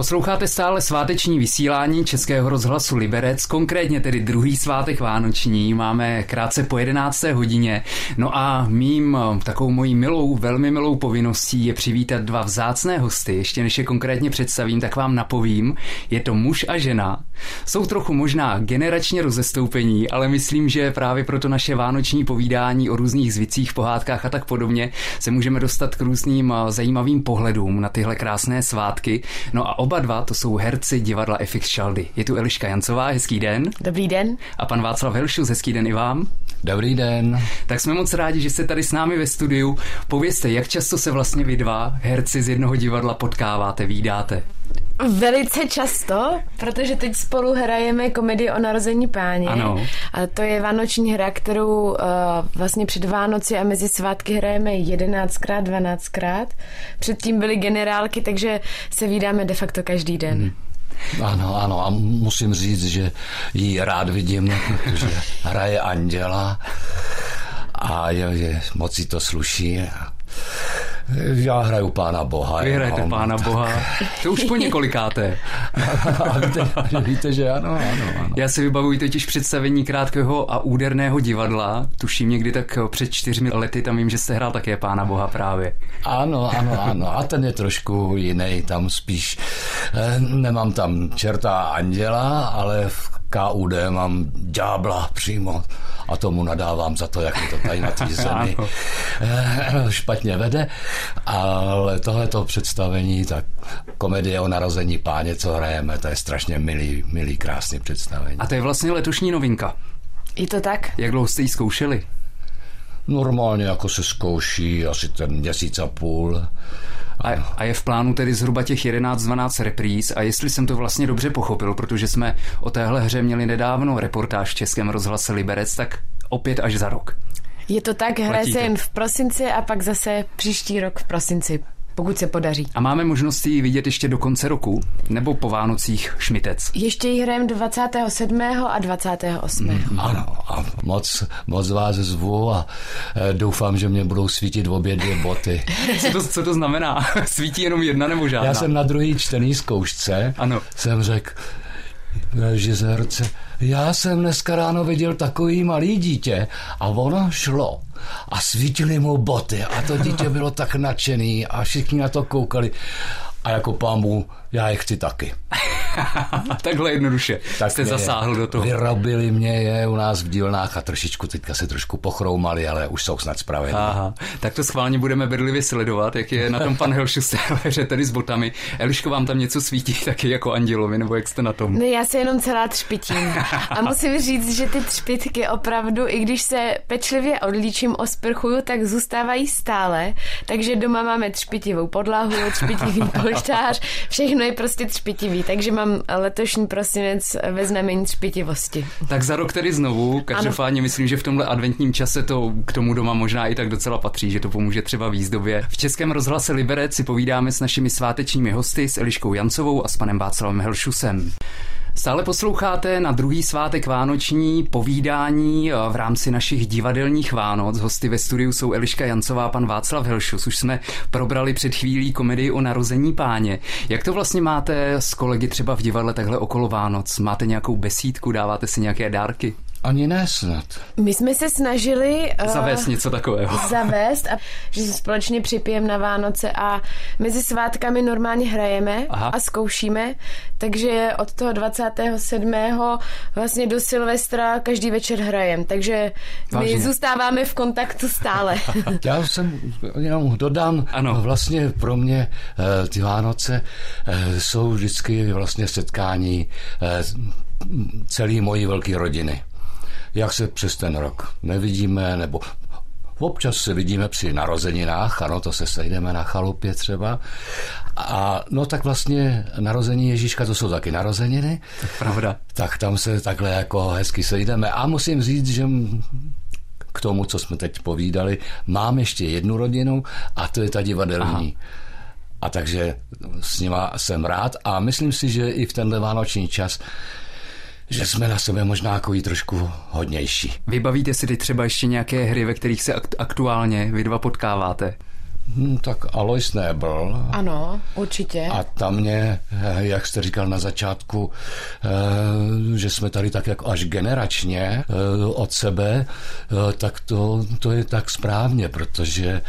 Posloucháte stále sváteční vysílání Českého rozhlasu Liberec, konkrétně tedy druhý svátek Vánoční. Máme krátce po 11. hodině. No a mým takovou mojí milou, velmi milou povinností je přivítat dva vzácné hosty. Ještě než je konkrétně představím, tak vám napovím. Je to muž a žena. Jsou trochu možná generačně rozestoupení, ale myslím, že právě proto naše vánoční povídání o různých zvicích, pohádkách a tak podobně se můžeme dostat k různým zajímavým pohledům na tyhle krásné svátky. No a Oba dva to jsou herci divadla FX Šaldy. Je tu Eliška Jancová, hezký den. Dobrý den. A pan Václav Helšus, hezký den i vám. Dobrý den. Tak jsme moc rádi, že jste tady s námi ve studiu. Povězte, jak často se vlastně vy dva, herci z jednoho divadla, potkáváte, výdáte? Velice často, protože teď spolu hrajeme komedii o narození páně. Ano. A to je vánoční hra, kterou uh, vlastně před Vánoci a mezi svátky hrajeme 11krát, 12krát. Předtím byly generálky, takže se vydáme de facto každý den. Hmm. Ano, ano, a musím říct, že ji rád vidím, protože hraje anděla a je, je, moc si to sluší. Já hraju pána boha. Vy hrajete pána tak... boha. To už po několikáté. a víte, víte, že ano, ano, ano. Já si vybavuji totiž představení krátkého a úderného divadla. Tuším někdy tak před čtyřmi lety, tam vím, že jste hrál také pána boha právě. Ano, ano, ano. A ten je trošku jiný, tam spíš eh, nemám tam čerta anděla, ale v KUD mám ďábla přímo a tomu nadávám za to, jak mi to tady na té zemi eh, špatně vede, ale tohleto představení, tak komedie o narození páně, co hrajeme, to je strašně milý, milý, krásný představení. A to je vlastně letošní novinka. Je to tak? Jak dlouho jste ji zkoušeli? Normálně jako se zkouší asi ten měsíc a půl. A, a je v plánu tedy zhruba těch 11-12 repríz? A jestli jsem to vlastně dobře pochopil, protože jsme o téhle hře měli nedávno reportáž v Českém rozhlase Liberec, tak opět až za rok. Je to tak, hraje se jen v prosinci a pak zase příští rok v prosinci pokud se podaří. A máme možnost ji vidět ještě do konce roku, nebo po Vánocích šmitec? Ještě ji hrajeme 27. a 28. Mm, ano, a moc, moc vás zvu a e, doufám, že mě budou svítit obě dvě boty. co, to, co to znamená? Svítí jenom jedna nebo žádná? Já jsem na druhý čtený zkoušce, ano. jsem řekl, režisérce, já jsem dneska ráno viděl takový malý dítě a ono šlo a svítily mu boty a to dítě bylo tak nadšený a všichni na to koukali. A jako pámu já je chci taky. Takhle jednoduše tak jste zasáhl do toho. Vyrobili mě je u nás v dílnách a trošičku teďka se trošku pochroumali, ale už jsou snad spravedliví. Aha, tak to schválně budeme bedlivě sledovat, jak je na tom pan Helšu hře tedy s botami. Eliško, vám tam něco svítí taky jako andělovi, nebo jak jste na tom? Ne, já se jenom celá třpitím. A musím říct, že ty třpitky opravdu, i když se pečlivě odlíčím, osprchuju, tak zůstávají stále. Takže doma máme třpitivou podlahu, třpitivý polštář, všechno všechno je prostě třpitivý, takže mám letošní prosinec ve znamení třpitivosti. Tak za rok tedy znovu, každopádně myslím, že v tomhle adventním čase to k tomu doma možná i tak docela patří, že to pomůže třeba výzdobě. V Českém rozhlase Liberec si povídáme s našimi svátečními hosty, s Eliškou Jancovou a s panem Václavem Helšusem. Stále posloucháte na druhý svátek Vánoční povídání eh, v rámci našich divadelních Vánoc. Hosty ve studiu jsou Eliška Jancová a pan Václav Helšus. Už jsme probrali před chvílí komedii o narození páně. Jak to vlastně máte s kolegy třeba v divadle takhle okolo Vánoc? Máte nějakou besídku, dáváte si nějaké dárky? Ani ne snad. My jsme se snažili... Uh, zavést něco takového. Zavést, a že se společně připijeme na Vánoce a mezi svátkami normálně hrajeme Aha. a zkoušíme, takže od toho 27. vlastně do Silvestra každý večer hrajeme, takže Vážně. my zůstáváme v kontaktu stále. Já jsem jenom dodám, ano. vlastně pro mě uh, ty Vánoce uh, jsou vždycky vlastně setkání celé mojí velké rodiny jak se přes ten rok nevidíme, nebo Občas se vidíme při narozeninách, ano, to se sejdeme na chalupě třeba. A no tak vlastně narození Ježíška, to jsou taky narozeniny. Tak pravda. Tak tam se takhle jako hezky sejdeme. A musím říct, že k tomu, co jsme teď povídali, mám ještě jednu rodinu a to je ta divadelní. Aha. A takže s nima jsem rád a myslím si, že i v tenhle vánoční čas že jsme na sebe možná jako trošku hodnější. Vybavíte si ty třeba ještě nějaké hry, ve kterých se aktuálně vy dva potkáváte? Hmm, tak Alois Nebel. Ano, určitě. A tam mě, eh, jak jste říkal na začátku, eh, že jsme tady tak jako až generačně eh, od sebe, tak to, to je tak správně, protože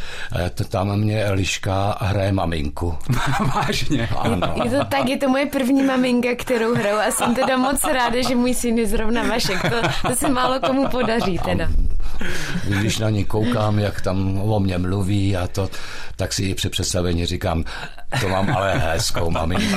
tam mě Eliška hraje maminku. Vážně? Ano. Je to tak, je to moje první maminka, kterou hraju a jsem teda moc ráda, že můj syn je zrovna Vašek. To, to se málo komu podaří teda. Když na ní koukám, jak tam o mě mluví a to, tak si i při představení říkám, to mám ale hezkou maminku.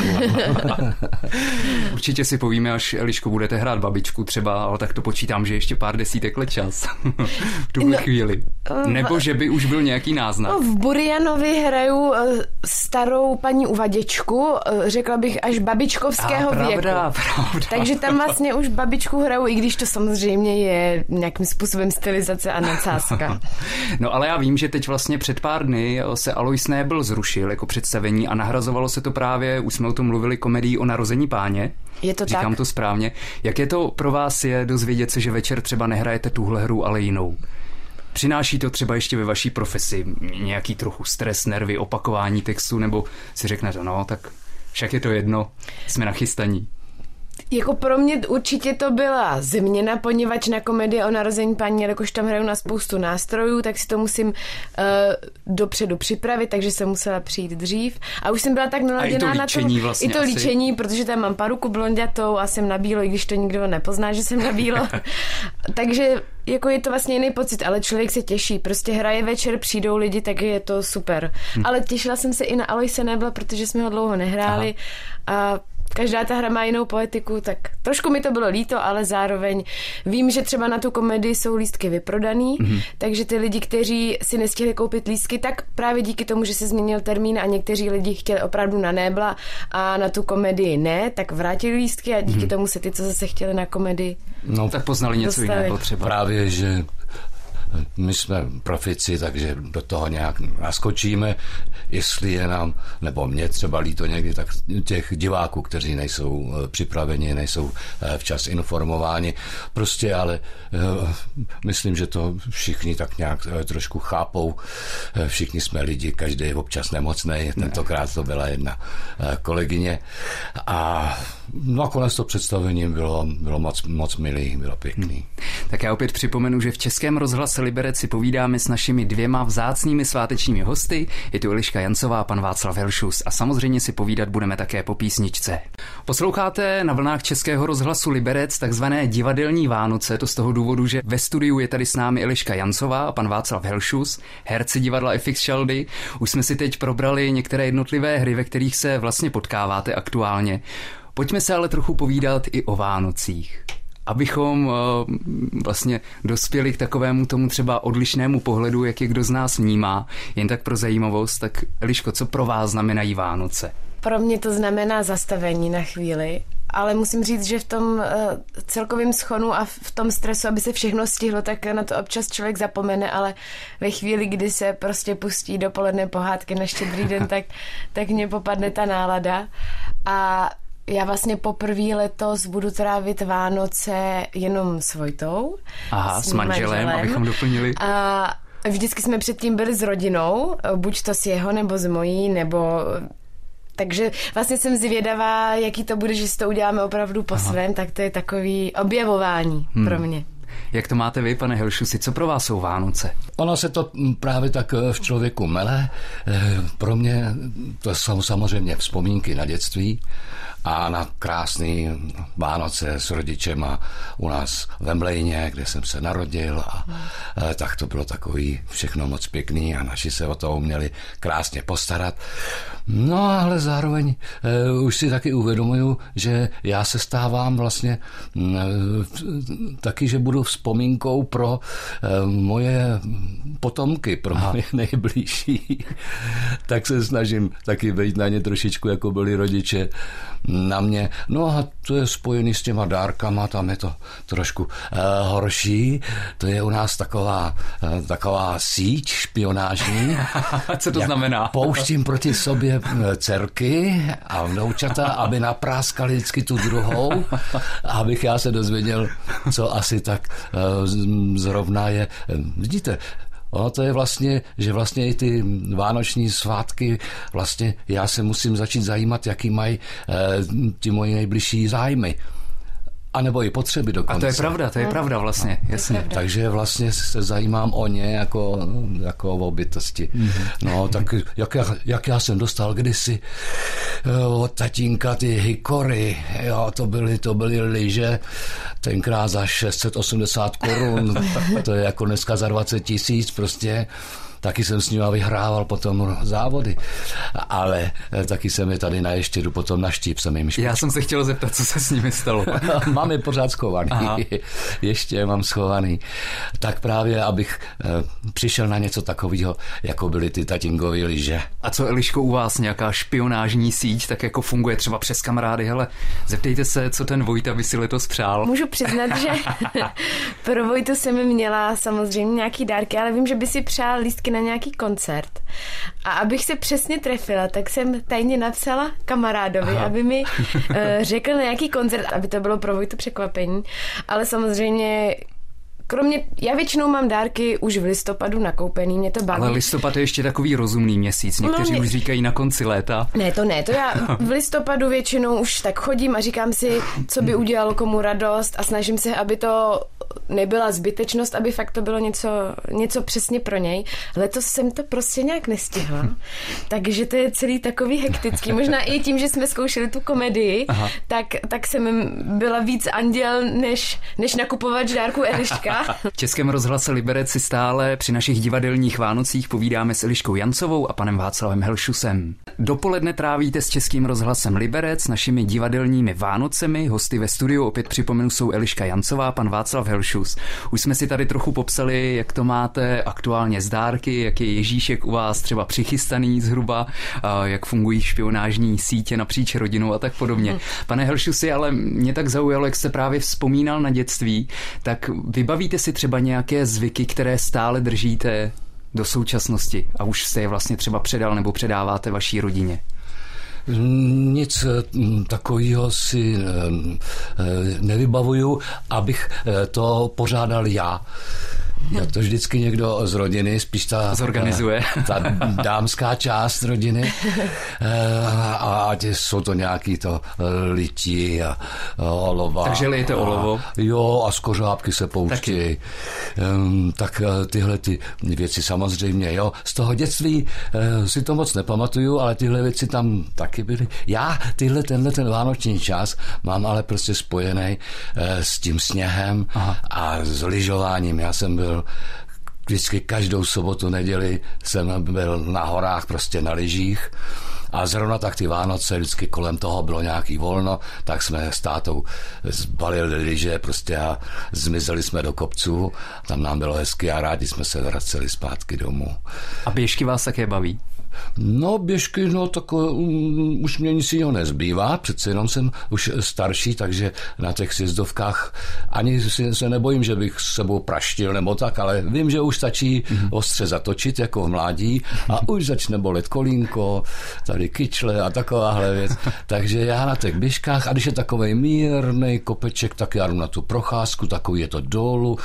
Určitě si povíme, až Eliško budete hrát babičku třeba, ale tak to počítám, že ještě pár desítek let čas v tuhle no, chvíli. Eh, Nebo že by už byl nějaký náznak. No, v Burianovi hraju eh, starou paní uvaděčku, eh, řekla bych až babičkovského A, pravda, věku. Pravda. Takže tam vlastně už babičku hraju, i když to samozřejmě je nějakým způsobem stylizace a nadsázka. no ale já vím, že teď vlastně před pár dny se Alois Nebel zrušil jako představení a nahrazovalo se to právě, už jsme o tom mluvili, komedii o narození páně. Je to Říkám tak? to správně. Jak je to pro vás je dozvědět se, že večer třeba nehrajete tuhle hru, ale jinou? Přináší to třeba ještě ve vaší profesi nějaký trochu stres, nervy, opakování textu, nebo si řeknete, no tak však je to jedno, jsme nachystaní. Jako pro mě určitě to byla změna, poněvadž na komedii o narození paní, jakož tam hraju na spoustu nástrojů, tak si to musím uh, dopředu připravit, takže jsem musela přijít dřív. A už jsem byla tak naladěná na to. Vlastně I to asi. líčení, protože tam mám paruku blondětou a jsem na bílo, i když to nikdo nepozná, že jsem na bílo. takže jako je to vlastně jiný pocit, ale člověk se těší. Prostě hraje večer, přijdou lidi, tak je to super. Hm. Ale těšila jsem se i na Aloise Nebla, protože jsme ho dlouho nehráli Aha. a každá ta hra má jinou poetiku, tak trošku mi to bylo líto, ale zároveň vím, že třeba na tu komedii jsou lístky vyprodaný, mm-hmm. takže ty lidi, kteří si nestihli koupit lístky, tak právě díky tomu, že se změnil termín a někteří lidi chtěli opravdu na Nébla a na tu komedii ne, tak vrátili lístky a díky mm-hmm. tomu se ty, co zase chtěli na komedii No tak poznali něco dostavit. jiného třeba. Právě, že my jsme profici, takže do toho nějak naskočíme, jestli je nám, nebo mě třeba líto někdy, tak těch diváků, kteří nejsou eh, připraveni, nejsou eh, včas informováni, prostě ale eh, myslím, že to všichni tak nějak trošku chápou. Všichni jsme lidi, každý je občas nemocný, tentokrát to byla jedna kolegyně a nakonec to představení bylo, bylo moc, moc milý, bylo pěkný. Hmm. Tak já opět připomenu, že v Českém rozhlase Liberec si povídáme s našimi dvěma vzácnými svátečními hosty. Je tu Eliška Jancová a pan Václav Helšus a samozřejmě si povídat budeme také po písničce. Posloucháte na vlnách Českého rozhlasu Liberec takzvané divadelní Vánoce, to z toho důvodu, že ve studiu je tady s námi Eliška Jancová a pan Václav Helšus, herci divadla FX Sheldy. Už jsme si teď probrali některé jednotlivé hry, ve kterých se vlastně potkáváte aktuálně. Pojďme se ale trochu povídat i o Vánocích abychom uh, vlastně dospěli k takovému tomu třeba odlišnému pohledu, jak je kdo z nás vnímá. Jen tak pro zajímavost, tak Eliško, co pro vás znamenají Vánoce? Pro mě to znamená zastavení na chvíli, ale musím říct, že v tom uh, celkovém schonu a v tom stresu, aby se všechno stihlo, tak na to občas člověk zapomene, ale ve chvíli, kdy se prostě pustí dopoledne pohádky na štědrý den, tak, tak mě popadne ta nálada. A já vlastně poprvé letos budu trávit Vánoce jenom s Vojtou. Aha, s, s manželem, manželem, abychom doplnili. A vždycky jsme předtím byli s rodinou, buď to s jeho, nebo s mojí, nebo takže vlastně jsem zvědavá, jaký to bude, že si to uděláme opravdu po Aha. svém, tak to je takový objevování hmm. pro mě. Jak to máte vy, pane Helšusi? Co pro vás jsou Vánoce? Ono se to právě tak eh, v člověku mele. Eh, pro mě to jsou samozřejmě vzpomínky na dětství a na krásný Vánoce s rodičem a u nás ve Mlejně, kde jsem se narodil a hmm. tak to bylo takový všechno moc pěkný a naši se o to uměli krásně postarat. No ale zároveň uh, už si taky uvědomuju, že já se stávám vlastně uh, taky, že budu vzpomínkou pro uh, moje potomky, pro Aha. moje nejbližší. tak se snažím taky být na ně trošičku, jako byli rodiče na mě. No a to je spojený s těma dárkama, tam je to trošku uh, horší. To je u nás taková, uh, taková síť špionážní. Co to znamená? Pouštím proti sobě eh, dcerky a vnoučata, aby napráskali vždycky tu druhou, abych já se dozvěděl, co asi tak uh, zrovna je. Vidíte, ono to je vlastně, že vlastně i ty vánoční svátky, vlastně já se musím začít zajímat, jaký mají eh, ti moji nejbližší zájmy. A nebo i potřeby dokonce. A to je pravda, to je pravda vlastně, no, jasně. Pravda. Takže vlastně se zajímám o ně jako, jako o bytosti. Mm-hmm. No, tak jak já, jak já jsem dostal kdysi eh, od tatínka ty hikory, jo, to byly, to byly lyže, tenkrát za 680 korun, to je jako dneska za 20 tisíc prostě taky jsem s ním vyhrával potom závody, ale eh, taky jsem je tady na ještědu potom na štíp jsem jim Já jsem se chtěl zeptat, co se s nimi stalo. mám je pořád schovaný, Aha. ještě mám schovaný. Tak právě, abych eh, přišel na něco takového, jako byly ty tatingovy lyže. A co, Eliško, u vás nějaká špionážní síť, tak jako funguje třeba přes kamarády, hele, zeptejte se, co ten Vojta by si letos přál. Můžu přiznat, že pro Vojtu jsem měla samozřejmě nějaký dárky, ale vím, že by si přál lístky na nějaký koncert. A abych se přesně trefila, tak jsem tajně napsala kamarádovi, Aha. aby mi uh, řekl na nějaký koncert, aby to bylo pro Vojtu překvapení. Ale samozřejmě Kromě, já většinou mám dárky už v listopadu nakoupený, mě to baví. Ale listopad je ještě takový rozumný měsíc, někteří no, mě... už říkají na konci léta. Ne, to ne, to já v listopadu většinou už tak chodím a říkám si, co by udělalo komu radost a snažím se, aby to nebyla zbytečnost, aby fakt to bylo něco, něco přesně pro něj. Letos jsem to prostě nějak nestihla, takže to je celý takový hektický. Možná i tím, že jsme zkoušeli tu komedii, tak, tak jsem byla víc anděl, než, než nakupovač dárku Eliška. V Českém rozhlase Liberec si stále při našich divadelních Vánocích povídáme s Eliškou Jancovou a panem Václavem Helšusem. Dopoledne trávíte s Českým rozhlasem Liberec našimi divadelními Vánocemi. Hosty ve studiu opět připomenu jsou Eliška Jancová, pan Václav Helšus. Už jsme si tady trochu popsali, jak to máte aktuálně z dárky, jak je Ježíšek u vás třeba přichystaný zhruba, jak fungují špionážní sítě napříč rodinou a tak podobně. Hmm. Pane Helšusi, ale mě tak zaujalo, jak jste právě vzpomínal na dětství, tak vybavíte si třeba nějaké zvyky, které stále držíte do současnosti a už jste je vlastně třeba předal nebo předáváte vaší rodině? Nic mm, takového si eh, eh, nevybavuju, abych eh, to pořádal já. Já to vždycky někdo z rodiny, spíš ta, Zorganizuje. ta dámská část rodiny. A ať jsou to nějaký to lití a olova. Takže lijete olovo. A, jo, a skořápky se pouštějí. Um, tak tyhle ty věci samozřejmě, jo. Z toho dětství uh, si to moc nepamatuju, ale tyhle věci tam taky byly. Já tyhle, tenhle ten vánoční čas mám ale prostě spojený uh, s tím sněhem Aha. a s lyžováním. Já jsem byl byl vždycky každou sobotu, neděli jsem byl na horách prostě na lyžích a zrovna tak ty Vánoce, vždycky kolem toho bylo nějaký volno, tak jsme s tátou zbalili lyže prostě a zmizeli jsme do kopců, tam nám bylo hezky a rádi jsme se vraceli zpátky domů. A běžky vás také baví? No, běžky, no, tak um, už mě nic jiného nezbývá, přece jenom jsem už starší, takže na těch sjezdovkách ani se nebojím, že bych s sebou praštil nebo tak, ale vím, že už stačí mm-hmm. ostře zatočit jako v mládí a už začne bolet kolínko, tady kyčle a takováhle věc. Takže já na těch běžkách, a když je takový mírný kopeček, tak já jdu na tu procházku, takový je to dolů,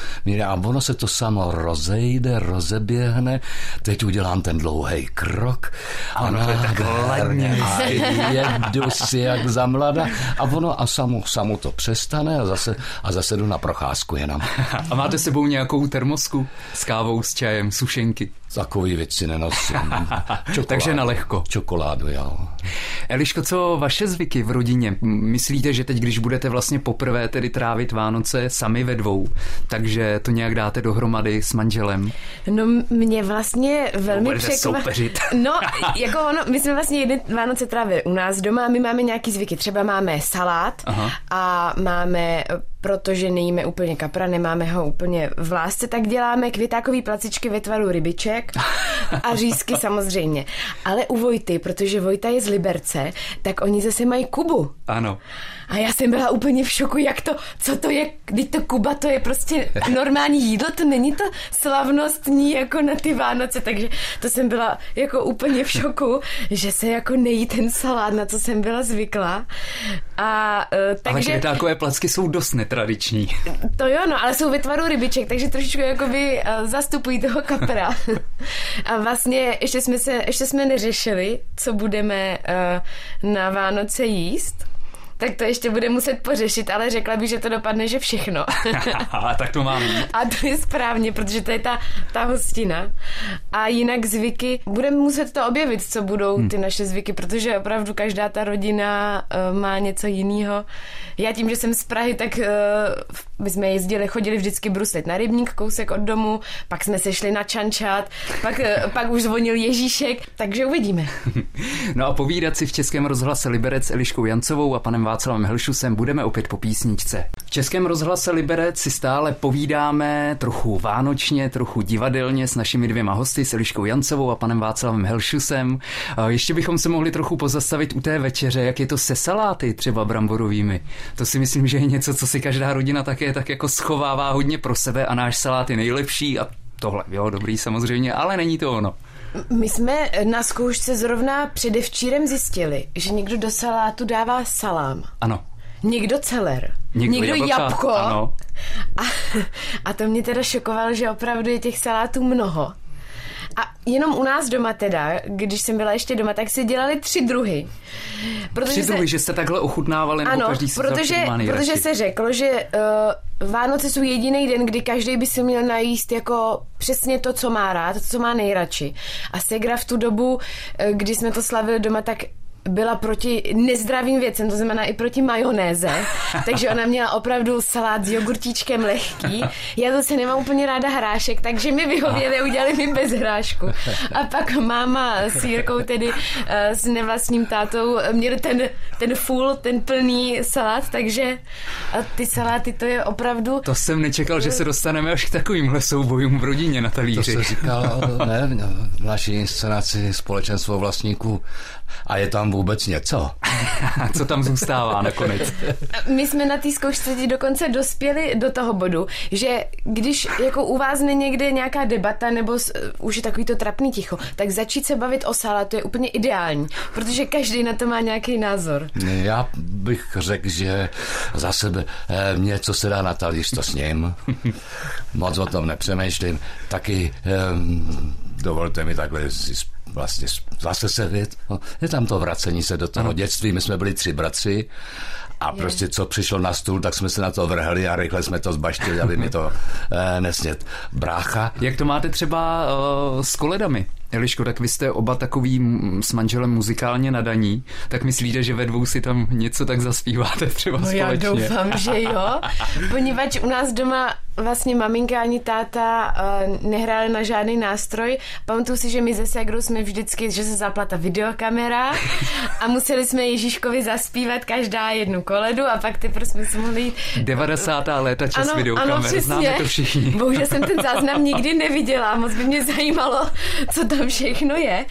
a ono se to samo rozejde, rozeběhne, teď udělám ten dlouhý krok, rok. A ono to je tak ladně. A jedu si jak za mlada a ono a samo, samo to přestane a zase, a zase jdu na procházku jenom. A máte sebou nějakou termosku s kávou, s čajem, sušenky? Takový věci nenosím. Čokoládu, Takže na lehko. Čokoládu, jo. Eliško, co vaše zvyky v rodině? Myslíte, že teď, když budete vlastně poprvé tedy trávit Vánoce sami ve dvou, takže to nějak dáte dohromady s manželem? No mě vlastně velmi překvapilo. No, jako ono, my jsme vlastně jedny Vánoce trávili u nás doma my máme nějaký zvyky. Třeba máme salát Aha. a máme protože nejíme úplně kapra, nemáme ho úplně v lásce, tak děláme květákový placičky ve tvaru rybiček a řízky samozřejmě. Ale u Vojty, protože Vojta je z Liberce, tak oni zase mají Kubu. Ano. A já jsem byla úplně v šoku, jak to, co to je, když to Kuba, to je prostě normální jídlo, to není to slavnostní jako na ty Vánoce, takže to jsem byla jako úplně v šoku, že se jako nejí ten salát, na co jsem byla zvyklá. A, uh, takže... Ale květákové placky jsou dost netradiční. To jo, no, ale jsou ve tvaru rybiček, takže trošičku jakoby uh, zastupují toho kapra. a vlastně ještě jsme, se, ještě jsme neřešili, co budeme uh, na Vánoce jíst tak to ještě bude muset pořešit, ale řekla bych, že to dopadne, že všechno. a tak to mám. A to je správně, protože to je ta, ta hostina. A jinak zvyky, budeme muset to objevit, co budou hmm. ty naše zvyky, protože opravdu každá ta rodina uh, má něco jiného. Já tím, že jsem z Prahy, tak uh, my jsme jezdili, chodili vždycky bruslit na rybník, kousek od domu, pak jsme se šli na čančát, pak, uh, pak už zvonil Ježíšek, takže uvidíme. no a povídat si v Českém rozhlase Liberec Eliškou Jancovou a panem Václavem Helšusem budeme opět po písničce. V Českém rozhlase Liberec si stále povídáme trochu vánočně, trochu divadelně s našimi dvěma hosty, s Eliškou Jancovou a panem Václavem Helšusem. Ještě bychom se mohli trochu pozastavit u té večeře, jak je to se saláty třeba bramborovými. To si myslím, že je něco, co si každá rodina také tak jako schovává hodně pro sebe a náš salát je nejlepší a tohle, jo, dobrý samozřejmě, ale není to ono. My jsme na zkoušce zrovna předevčírem zjistili, že někdo do salátu dává salám. Ano. Někdo celer. Někdo, někdo jablka, jabko. Ano. A, a to mě teda šokovalo, že opravdu je těch salátů mnoho. A jenom u nás doma teda, když jsem byla ještě doma, tak si dělali tři druhy. Protože tři druhy, se... že jste takhle ochutnávali, nebo ano, každý si protože, protože se řeklo, že uh, Vánoce jsou jediný den, kdy každý by si měl najíst jako přesně to, co má rád, to, co má nejradši. A Segra v tu dobu, uh, kdy jsme to slavili doma, tak byla proti nezdravým věcem, to znamená i proti majonéze, takže ona měla opravdu salát s jogurtíčkem lehký. Já zase nemám úplně ráda hrášek, takže mi vyhověli, udělali mi bez hrášku. A pak máma s Jirkou, tedy eh, s nevlastním tátou, měli ten, ten full, ten plný salát, takže ty saláty, to je opravdu... To jsem nečekal, že se dostaneme až k takovýmhle soubojům v rodině na talíři. To se říkal, ne, v naší inscenaci společenstvo vlastníků a je tam vůbec něco. Co tam zůstává nakonec? My jsme na té zkoušce dokonce dospěli do toho bodu, že když jako u vás někde nějaká debata nebo už je takový to trapný ticho, tak začít se bavit o salátu je úplně ideální, protože každý na to má nějaký názor. Já bych řekl, že za sebe eh, mě, co se dá na talíř, to s ním. Moc o tom nepřemýšlím. Taky eh, dovolte mi takhle si vlastně zase se věd, no, je tam to vracení se do toho ano. dětství. My jsme byli tři bratři a je. prostě co přišlo na stůl, tak jsme se na to vrhli a rychle jsme to zbaštili, aby mi to eh, nesnět. Brácha. Jak to máte třeba uh, s koledami? Eliško, tak vy jste oba takový s manželem muzikálně nadaní, tak myslíte, že ve dvou si tam něco tak zaspíváte třeba no společně? já doufám, že jo, poněvadž u nás doma vlastně maminka ani táta uh, nehráli na žádný nástroj. Pamatuju si, že my ze Segru jsme vždycky, že se zaplata videokamera a museli jsme Ježíškovi zaspívat každá jednu koledu a pak teprve jsme se mohli jít. 90. léta čas ano, videokamer, ano, přesně. známe to všichni. Bohužel jsem ten záznam nikdy neviděla, moc by mě zajímalo, co tam všechno je.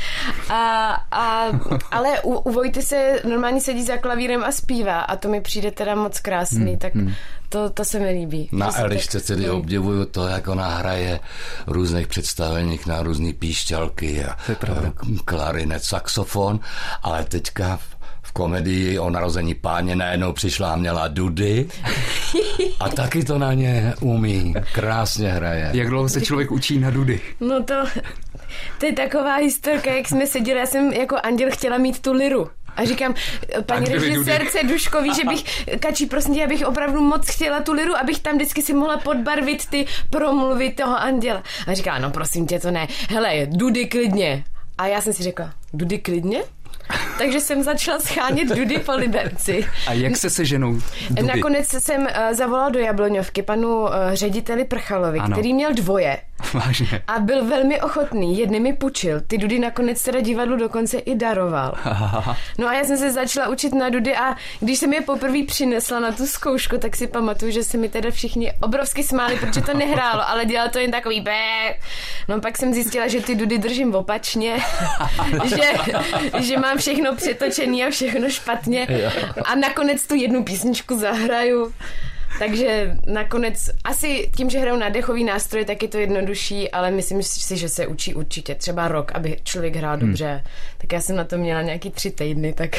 A, a, ale u, u Vojty se normálně sedí za klavírem a zpívá a to mi přijde teda moc krásný, hmm, tak hmm. To, to se mi líbí. Na Elišce tedy no. obdivuju to, jak ona hraje v různých představeních na různé píšťalky a klarinet, saxofon, ale teďka v komedii o narození páně najednou přišla a měla dudy a taky to na ně umí. Krásně hraje. Jak dlouho se člověk učí na dudy? No to, to je taková historka, jak jsme seděli, já jsem jako anděl chtěla mít tu liru. A říkám, paní režisérce Duškový, že bych, Kačí, prosím tě, abych opravdu moc chtěla tu liru, abych tam vždycky si mohla podbarvit ty promluvy toho anděla. A říká, no prosím tě, to ne. Hele, dudy klidně. A já jsem si řekla, dudy klidně? Takže jsem začala schánět dudy po Liberci. A jak se seženou dudy? Nakonec jsem uh, zavolala do Jabloňovky panu uh, řediteli Prchalovi, ano. který měl dvoje. Vážně. A byl velmi ochotný, jedny mi půjčil. Ty dudy nakonec teda divadlu dokonce i daroval. No a já jsem se začala učit na dudy a když jsem je poprvé přinesla na tu zkoušku, tak si pamatuju, že se mi teda všichni obrovsky smáli, protože to nehrálo, ale dělal to jen takový bé. No pak jsem zjistila, že ty dudy držím opačně, že, že mám všechno přetočený a všechno špatně a nakonec tu jednu písničku zahraju. Takže nakonec asi tím, že hrajou na dechový nástroj, tak je to jednodušší, ale myslím si, že se učí určitě třeba rok, aby člověk hrál hmm. dobře. Tak já jsem na to měla nějaký tři týdny, tak...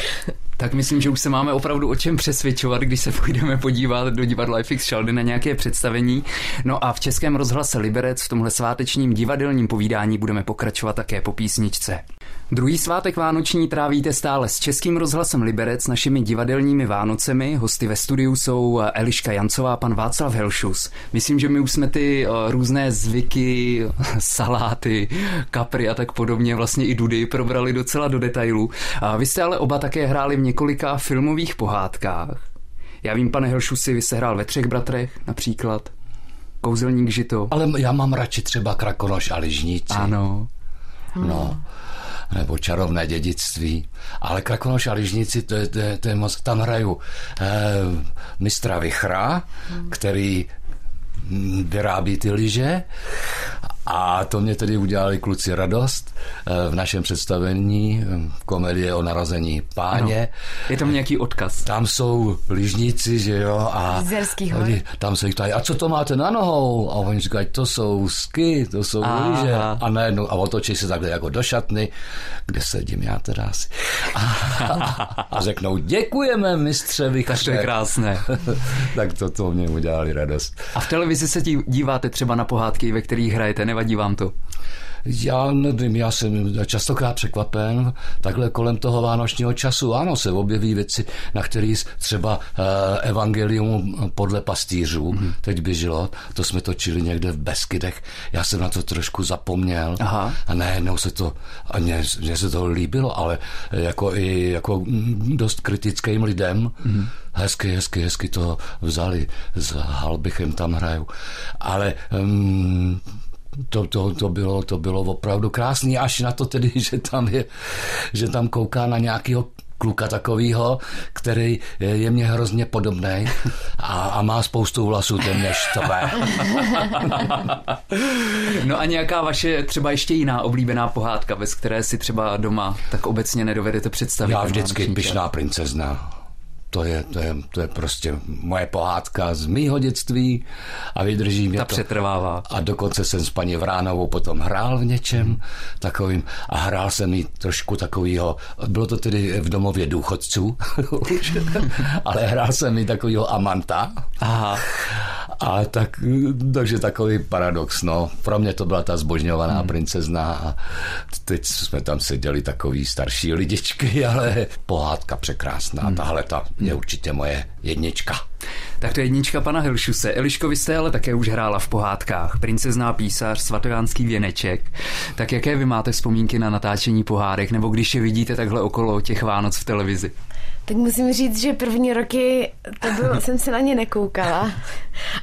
Tak myslím, že už se máme opravdu o čem přesvědčovat, když se půjdeme podívat do divadla FX Šaldy na nějaké představení. No a v Českém rozhlase Liberec v tomhle svátečním divadelním povídání budeme pokračovat také po písničce. Druhý svátek Vánoční trávíte stále s Českým rozhlasem Liberec našimi divadelními Vánocemi. Hosty ve studiu jsou Eliška Jancová a pan Václav Helšus. Myslím, že my už jsme ty uh, různé zvyky, saláty, kapry a tak podobně, vlastně i dudy probrali docela do detailu. A vy jste ale oba také hráli v několika filmových pohádkách. Já vím, pane Helšusi, vy jste hrál ve Třech bratrech například. Kouzelník žito. Ale já mám radši třeba Krakonoš a Ližníci. Ano. No. Nebo čarovné dědictví. Ale Krakonoš a Ližníci, to je, to je, to je moc, tam hraju eh, mistra Vichra, hmm. který vyrábí ty lyže a to mě tedy udělali kluci radost eh, v našem představení eh, komedie o narození páně. Ano. Je tam nějaký odkaz? Tam jsou lyžníci, že jo, a oni, tam se jich ptají, a co to máte na nohou? A oni říkají, to jsou sky, to jsou lyže. A najednou, a otočí se takhle jako do šatny, kde sedím já teda asi. A, a řeknou, děkujeme mistře Vichře. Tak to je krásné. tak to, to mě udělali radost. A v televizi se díváte třeba na pohádky, ve kterých hrajete, nevadí vám to? Já nevím, já jsem častokrát překvapen, takhle kolem toho vánočního času, ano, se objeví věci, na které třeba uh, evangelium podle pastýřů mm. teď běželo, to jsme točili někde v Beskydech, já jsem na to trošku zapomněl Aha. a najednou se to, a mně, mně se to líbilo, ale jako i jako dost kritickým lidem, mm. hezky, hezky, hezky to vzali, s Halbichem tam hraju, ale um, to, to, to, bylo, to bylo opravdu krásný, až na to tedy, že tam, je, že tam kouká na nějakého kluka takového, který je mě hrozně podobný a, a má spoustu vlasů téměř tvé. no a nějaká vaše třeba ještě jiná oblíbená pohádka, bez které si třeba doma tak obecně nedovedete představit? Já vždycky Pyšná princezna to je, to, je, to je prostě moje pohádka z mýho dětství a vydrží mě Ta to. přetrvává. A dokonce jsem s paní Vránovou potom hrál v něčem takovým a hrál jsem jí trošku takovýho, bylo to tedy v domově důchodců, ale hrál jsem jí takovýho Amanta. Aha. A tak, takže takový paradox, no. Pro mě to byla ta zbožňovaná hmm. princezna a teď jsme tam seděli takový starší lidičky, ale pohádka překrásná. Hmm. Tahle ta je určitě moje jednička. Tak to je jednička pana Hilšuse. Eliško, vy jste ale také už hrála v pohádkách. Princezná písař, svatojánský věneček. Tak jaké vy máte vzpomínky na natáčení pohádek, nebo když je vidíte takhle okolo těch Vánoc v televizi? Tak musím říct, že první roky to bylo, jsem se na ně nekoukala.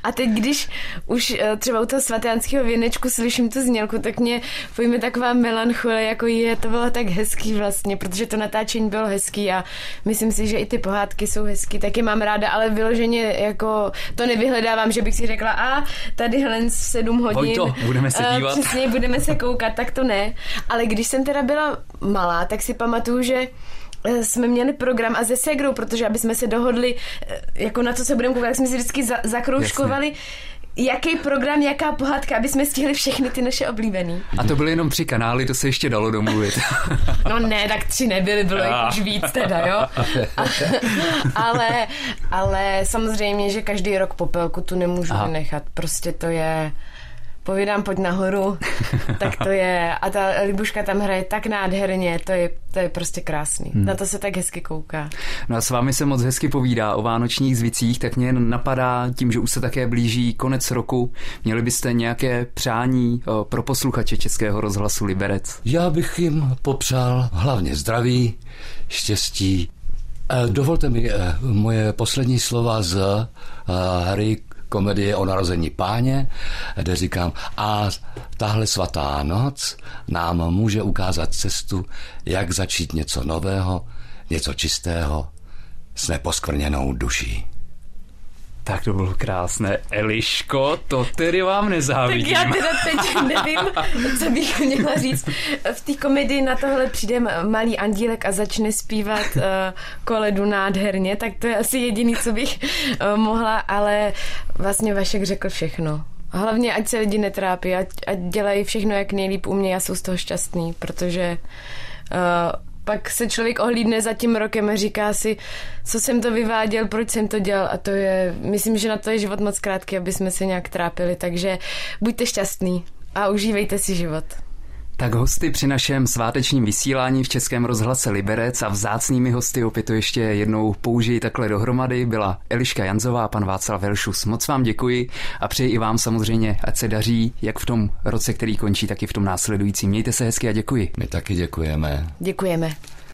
A teď, když už eh, třeba u toho svatánského věnečku slyším tu znělku, tak mě pojme taková melancholie, jako je, to bylo tak hezký vlastně, protože to natáčení bylo hezký a myslím si, že i ty pohádky jsou hezký, taky mám ráda, ale vyloženě jako to nevyhledávám, že bych si řekla, a tady hlen sedm hodin. to, budeme se dívat. Přesně, budeme se koukat, tak to ne. Ale když jsem teda byla malá, tak si pamatuju, že Eh, jsme měli program a ze Segrou, protože aby jsme se dohodli, eh, jako na co se budeme koukat, tak jsme si vždycky za, zakroužkovali, Jasně jaký program, jaká pohádka, aby jsme stihli všechny ty naše oblíbený. A to byly jenom tři kanály, to se ještě dalo domluvit. no ne, tak tři nebyly, bylo jich už víc teda, jo. ale, ale samozřejmě, že každý rok popelku tu nemůžu Aha. nechat. Prostě to je povídám, pojď nahoru, tak to je, a ta Libuška tam hraje tak nádherně, to je, to je prostě krásný. Hmm. Na to se tak hezky kouká. No a s vámi se moc hezky povídá o vánočních zvicích, tak mě napadá tím, že už se také blíží konec roku. Měli byste nějaké přání pro posluchače Českého rozhlasu Liberec? Já bych jim popřál hlavně zdraví, štěstí, eh, Dovolte mi eh, moje poslední slova z eh, hry komedie o narození páně, kde říkám, a tahle svatá noc nám může ukázat cestu, jak začít něco nového, něco čistého s neposkvrněnou duší. Tak to bylo krásné. Eliško, to tedy vám nezávidím. Tak já teda teď nevím, co bych měla říct. V té komedii na tohle přijde malý andílek a začne zpívat uh, koledu nádherně, tak to je asi jediný, co bych uh, mohla, ale vlastně Vašek řekl všechno. Hlavně, ať se lidi netrápí, ať, ať dělají všechno jak nejlíp u mě, já jsem z toho šťastný, protože uh, pak se člověk ohlídne za tím rokem a říká si, co jsem to vyváděl, proč jsem to dělal a to je, myslím, že na to je život moc krátký, aby jsme se nějak trápili, takže buďte šťastný a užívejte si život. Tak hosty při našem svátečním vysílání v Českém rozhlase Liberec a vzácnými hosty opět to ještě jednou použijí takhle dohromady byla Eliška Janzová a pan Václav Velšus. Moc vám děkuji a přeji i vám samozřejmě, ať se daří jak v tom roce, který končí, tak i v tom následujícím. Mějte se hezky a děkuji. My taky děkujeme. Děkujeme.